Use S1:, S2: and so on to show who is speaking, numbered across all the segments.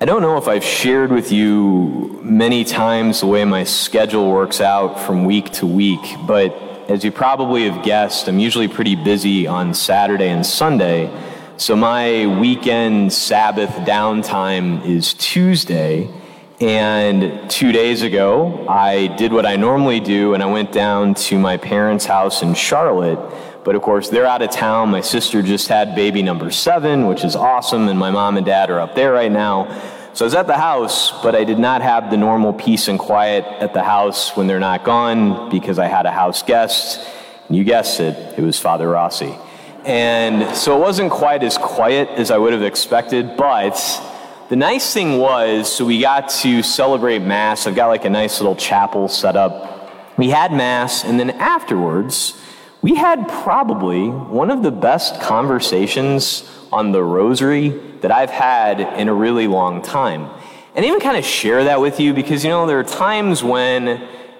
S1: I don't know if I've shared with you many times the way my schedule works out from week to week, but as you probably have guessed, I'm usually pretty busy on Saturday and Sunday. So my weekend Sabbath downtime is Tuesday. And two days ago, I did what I normally do and I went down to my parents' house in Charlotte. But of course, they're out of town. My sister just had baby number seven, which is awesome, and my mom and dad are up there right now. So I was at the house, but I did not have the normal peace and quiet at the house when they're not gone because I had a house guest. And you guessed it, it was Father Rossi. And so it wasn't quite as quiet as I would have expected, but the nice thing was, so we got to celebrate Mass. I've got like a nice little chapel set up. We had Mass, and then afterwards, we had probably one of the best conversations on the rosary that I've had in a really long time. And even kind of share that with you because, you know, there are times when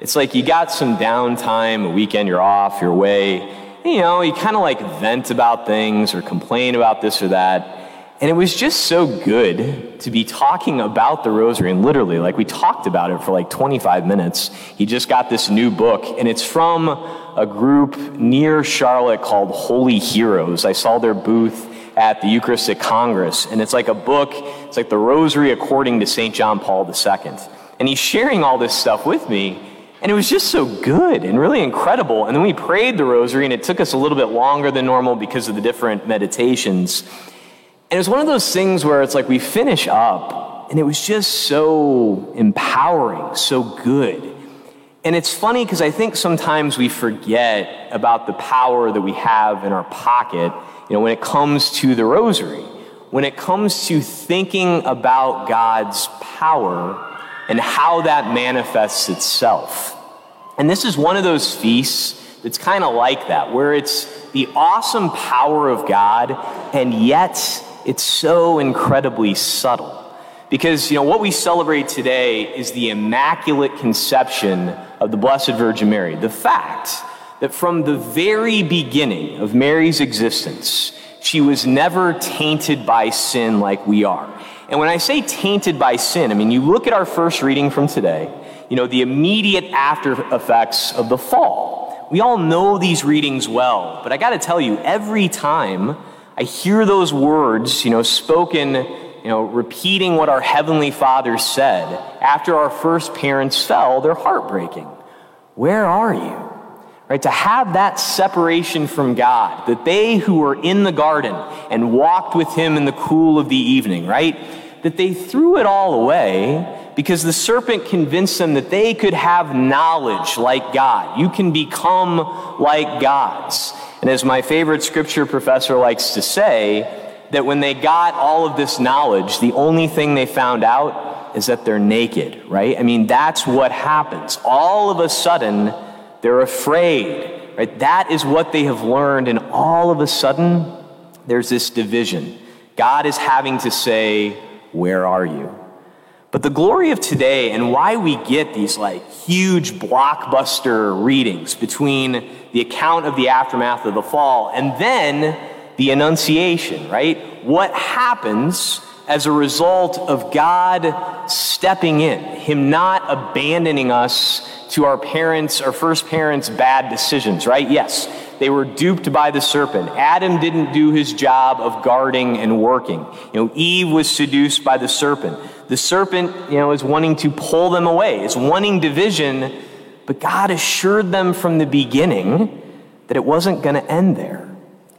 S1: it's like you got some downtime, a weekend, you're off, you're away, you know, you kind of like vent about things or complain about this or that. And it was just so good to be talking about the rosary. And literally, like, we talked about it for like 25 minutes. He just got this new book, and it's from a group near Charlotte called Holy Heroes. I saw their booth at the Eucharistic Congress, and it's like a book, it's like the rosary according to St. John Paul II. And he's sharing all this stuff with me. And it was just so good and really incredible. And then we prayed the rosary, and it took us a little bit longer than normal because of the different meditations. And it was one of those things where it's like we finish up, and it was just so empowering, so good. And it's funny because I think sometimes we forget about the power that we have in our pocket, you know, when it comes to the rosary, when it comes to thinking about God's power and how that manifests itself. And this is one of those feasts that's kind of like that, where it's the awesome power of God, and yet it's so incredibly subtle. Because, you know, what we celebrate today is the immaculate conception of the Blessed Virgin Mary. The fact that from the very beginning of Mary's existence, she was never tainted by sin like we are. And when I say tainted by sin, I mean, you look at our first reading from today, you know, the immediate after effects of the fall. We all know these readings well, but I got to tell you, every time I hear those words, you know, spoken, you know, repeating what our Heavenly Father said after our first parents fell, they're heartbreaking. Where are you? Right? To have that separation from God, that they who were in the garden and walked with Him in the cool of the evening, right? that they threw it all away because the serpent convinced them that they could have knowledge like God. You can become like gods. And as my favorite scripture professor likes to say, that when they got all of this knowledge, the only thing they found out is that they're naked, right? I mean, that's what happens. All of a sudden, they're afraid, right? That is what they have learned, and all of a sudden, there's this division. God is having to say, where are you? But the glory of today and why we get these like huge blockbuster readings between the account of the aftermath of the fall and then the Annunciation, right? What happens as a result of God stepping in, Him not abandoning us to our parents, our first parents' bad decisions, right? Yes, they were duped by the serpent. Adam didn't do his job of guarding and working. You know, Eve was seduced by the serpent. The serpent, you know, is wanting to pull them away, is wanting division, but God assured them from the beginning that it wasn't going to end there.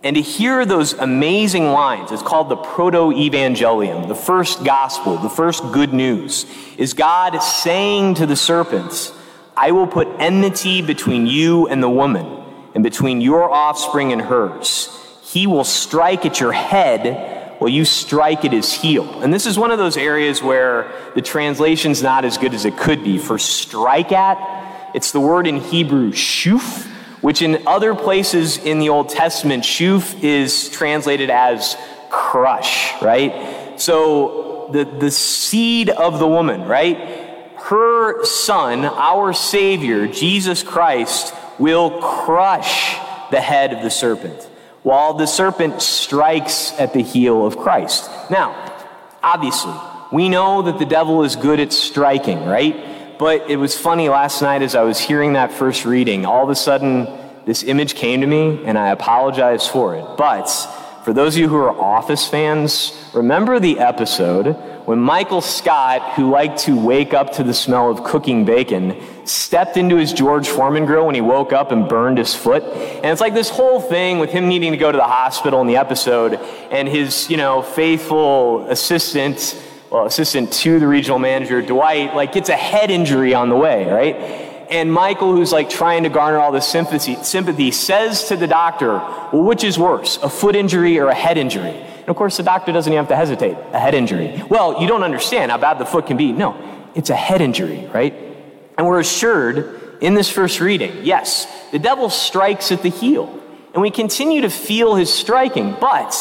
S1: And to hear those amazing lines, it's called the proto evangelium, the first gospel, the first good news, is God saying to the serpents, I will put enmity between you and the woman and between your offspring and hers. He will strike at your head while you strike at his heel. And this is one of those areas where the translation's not as good as it could be. For strike at, it's the word in Hebrew, shuf, which in other places in the Old Testament, shuf is translated as crush, right? So the, the seed of the woman, right? Her son, our Savior, Jesus Christ, will crush the head of the serpent, while the serpent strikes at the heel of Christ. Now, Obviously, we know that the devil is good at striking, right? But it was funny last night as I was hearing that first reading, all of a sudden this image came to me and I apologize for it. But for those of you who are Office fans, remember the episode when Michael Scott, who liked to wake up to the smell of cooking bacon, stepped into his George Foreman grill when he woke up and burned his foot. And it's like this whole thing with him needing to go to the hospital in the episode and his, you know, faithful assistant, well, assistant to the regional manager, Dwight, like gets a head injury on the way, right? And Michael, who's like trying to garner all this sympathy, sympathy, says to the doctor, well, which is worse, a foot injury or a head injury? And of course, the doctor doesn't even have to hesitate. A head injury. Well, you don't understand how bad the foot can be. No, it's a head injury, right? And we're assured in this first reading, yes, the devil strikes at the heel. And we continue to feel his striking, but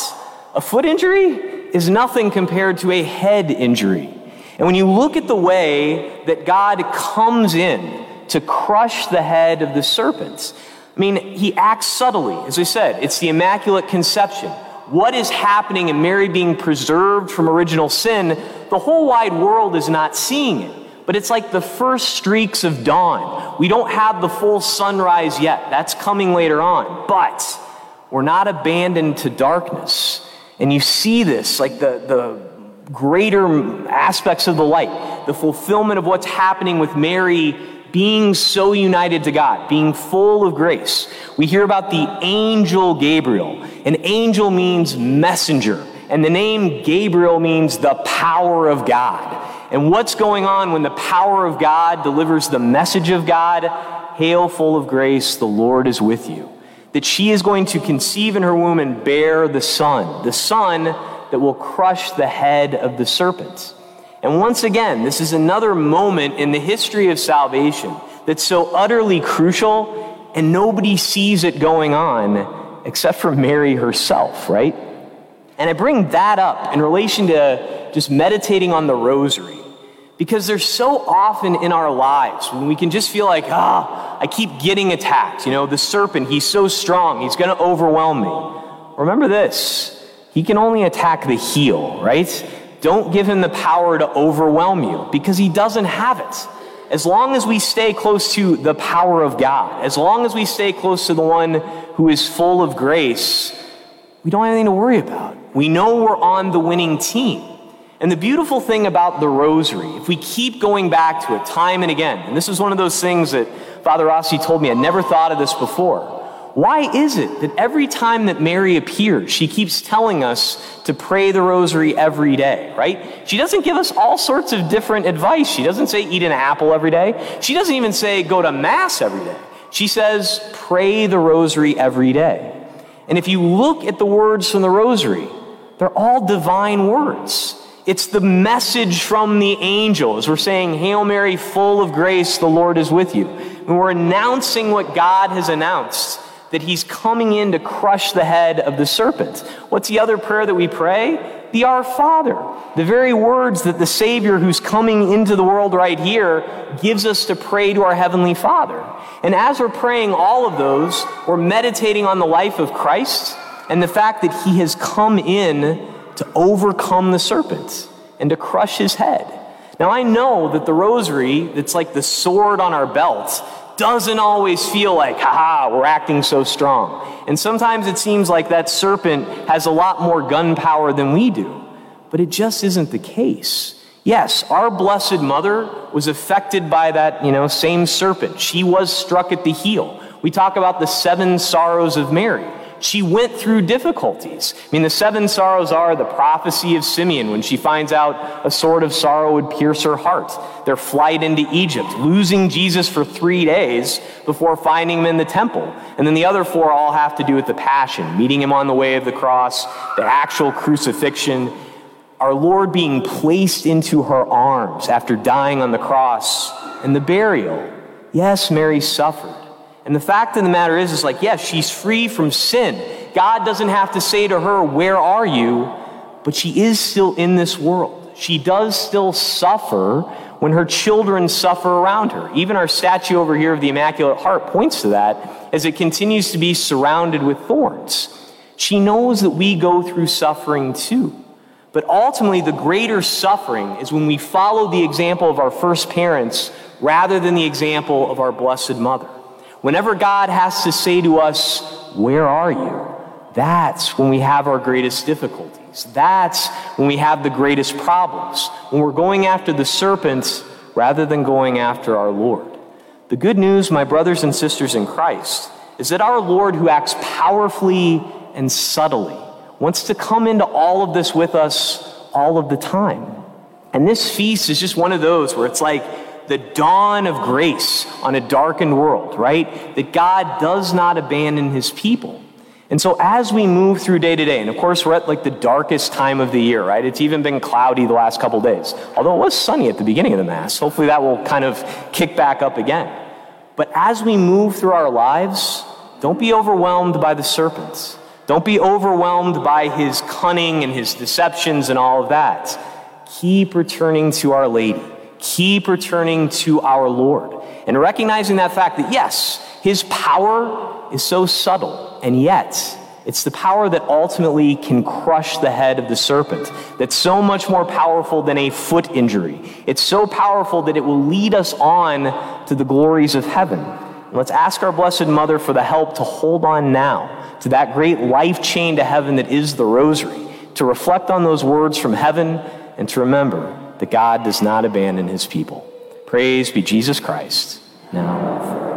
S1: a foot injury is nothing compared to a head injury. And when you look at the way that God comes in to crush the head of the serpent, I mean, he acts subtly. As I said, it's the Immaculate Conception. What is happening in Mary being preserved from original sin, the whole wide world is not seeing it but it's like the first streaks of dawn. We don't have the full sunrise yet. That's coming later on. But we're not abandoned to darkness. And you see this, like the, the greater aspects of the light, the fulfillment of what's happening with Mary being so united to God, being full of grace. We hear about the angel Gabriel. An angel means messenger, and the name Gabriel means the power of God. And what's going on when the power of God delivers the message of God? Hail, full of grace, the Lord is with you. That she is going to conceive in her womb and bear the Son, the Son that will crush the head of the serpent. And once again, this is another moment in the history of salvation that's so utterly crucial, and nobody sees it going on except for Mary herself, right? And I bring that up in relation to just meditating on the rosary. Because there's so often in our lives when we can just feel like, ah, I keep getting attacked. You know, the serpent, he's so strong, he's going to overwhelm me. Remember this he can only attack the heel, right? Don't give him the power to overwhelm you because he doesn't have it. As long as we stay close to the power of God, as long as we stay close to the one who is full of grace, we don't have anything to worry about. We know we're on the winning team. And the beautiful thing about the rosary, if we keep going back to it time and again, and this is one of those things that Father Rossi told me, I'd never thought of this before. Why is it that every time that Mary appears, she keeps telling us to pray the rosary every day, right? She doesn't give us all sorts of different advice. She doesn't say eat an apple every day. She doesn't even say go to Mass every day. She says pray the rosary every day. And if you look at the words from the rosary, they're all divine words. It's the message from the angels. We're saying, Hail Mary, full of grace, the Lord is with you. And we're announcing what God has announced that he's coming in to crush the head of the serpent. What's the other prayer that we pray? The Our Father. The very words that the Savior who's coming into the world right here gives us to pray to our Heavenly Father. And as we're praying all of those, we're meditating on the life of Christ and the fact that he has come in to overcome the serpent and to crush his head. Now, I know that the rosary, that's like the sword on our belt, doesn't always feel like, haha, we're acting so strong. And sometimes it seems like that serpent has a lot more gunpowder than we do. But it just isn't the case. Yes, our Blessed Mother was affected by that, you know, same serpent. She was struck at the heel. We talk about the seven sorrows of Mary she went through difficulties. I mean, the seven sorrows are the prophecy of Simeon when she finds out a sword of sorrow would pierce her heart, their flight into Egypt, losing Jesus for three days before finding him in the temple. And then the other four all have to do with the passion, meeting him on the way of the cross, the actual crucifixion, our Lord being placed into her arms after dying on the cross, and the burial. Yes, Mary suffered. And the fact of the matter is, is like, yes, she's free from sin. God doesn't have to say to her, Where are you? But she is still in this world. She does still suffer when her children suffer around her. Even our statue over here of the Immaculate Heart points to that as it continues to be surrounded with thorns. She knows that we go through suffering too. But ultimately, the greater suffering is when we follow the example of our first parents rather than the example of our Blessed Mother. Whenever God has to say to us, Where are you? That's when we have our greatest difficulties. That's when we have the greatest problems. When we're going after the serpent rather than going after our Lord. The good news, my brothers and sisters in Christ, is that our Lord, who acts powerfully and subtly, wants to come into all of this with us all of the time. And this feast is just one of those where it's like the dawn of grace on a darkened world, right? That God does not abandon his people. And so as we move through day to day, and of course we're at like the darkest time of the year, right? It's even been cloudy the last couple days. Although it was sunny at the beginning of the Mass. Hopefully that will kind of kick back up again. But as we move through our lives, don't be overwhelmed by the serpents. Don't be overwhelmed by his cunning and his deceptions and all of that. Keep returning to Our Lady. Keep returning to our Lord. And recognizing that fact that yes, his power is so subtle, and yet it's the power that ultimately can crush the head of the serpent, that's so much more powerful than a foot injury. It's so powerful that it will lead us on to the glories of heaven. Let's ask our Blessed Mother for the help to hold on now to that great life chain to heaven that is the rosary, to reflect on those words from heaven, and to remember that God does not abandon his people. Praise be Jesus Christ, now